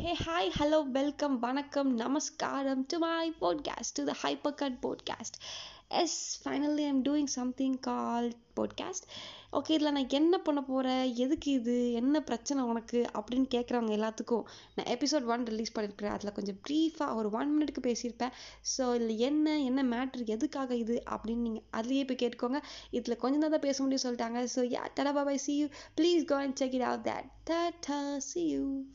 Hey, hi, hello, welcome, vanakkam, namaskaram to my podcast, the the cut podcast yes finally I'm doing something call podcast okay இதில் நான் என்ன பண்ண போகிறேன் எதுக்கு இது? என்ன பிரச்சனை உனக்கு? அப்படின்னு கேட்குறவங்க எல்லாத்துக்கும் நான் எபிசோட் ஒன் ரிலீஸ் பண்ணியிருக்கிறேன் அதில் கொஞ்சம் ப்ரீஃபாக ஒரு ஒன் மினிட்க்கு பேசியிருப்பேன். ஸோ இதில் என்ன என்ன மேட்ரு எதுக்காக இது? அப்படின்னு நீங்கள் அதுலேயே போய் கேட்டுக்கோங்க. இதில் கொஞ்சம் தான் தான் பேச முடியும் சொல்லிட்டாங்க. So yeah tada bye bye see you please go and check it out that tata see you